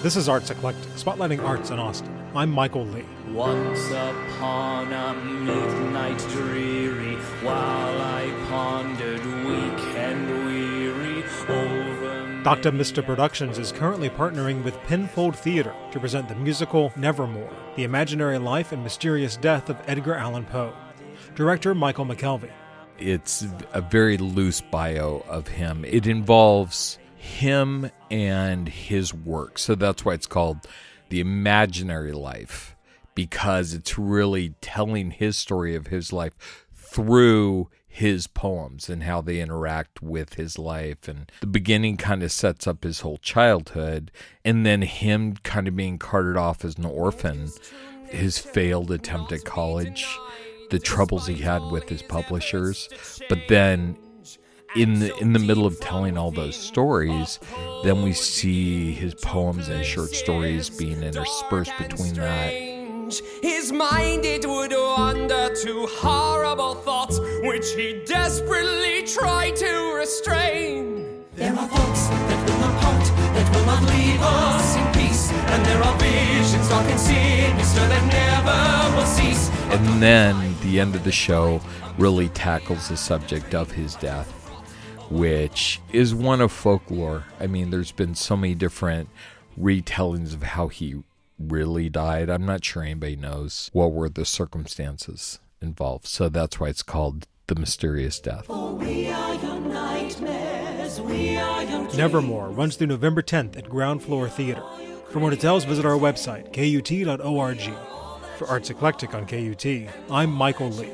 This is Arts Eclectic, spotlighting arts in Austin. I'm Michael Lee. Once upon a midnight dreary, while I pondered weak and weary over. Doctuh Mistuh Productions is currently partnering with Penfold Theater to present the musical Nevermore The Imaginary Life and Mysterious Death of Edgar Allan Poe. Director Michael McKelvey. It's a very loose bio of him. It involves him and his work. So that's why it's called The Imaginary Life, because it's really telling his story of his life through his poems and how they interact with his life. And the beginning kind of sets up his whole childhood, and then him kind of being carted off as an orphan, his failed attempt at college, the troubles he had with his publishers, but then in the in the middle of telling all those stories, then we see his poems and short stories being interspersed between that. His mind it would wander to horrible thoughts, which he desperately tried to restrain. There are thoughts that will not part, that will not leave us in peace, and there are visions dark and sinister that never will cease. And then the end of the show really tackles the subject of his death which is one of folklore. I mean, there's been so many different retellings of how he really died. I'm not sure anybody knows what were the circumstances involved. So that's why it's called The Mysterious Death. Nevermore runs through November 10th at Ground Floor Theater. For more details, visit our website, kut.org. For Arts Eclectic on KUT, I'm Michael Lee.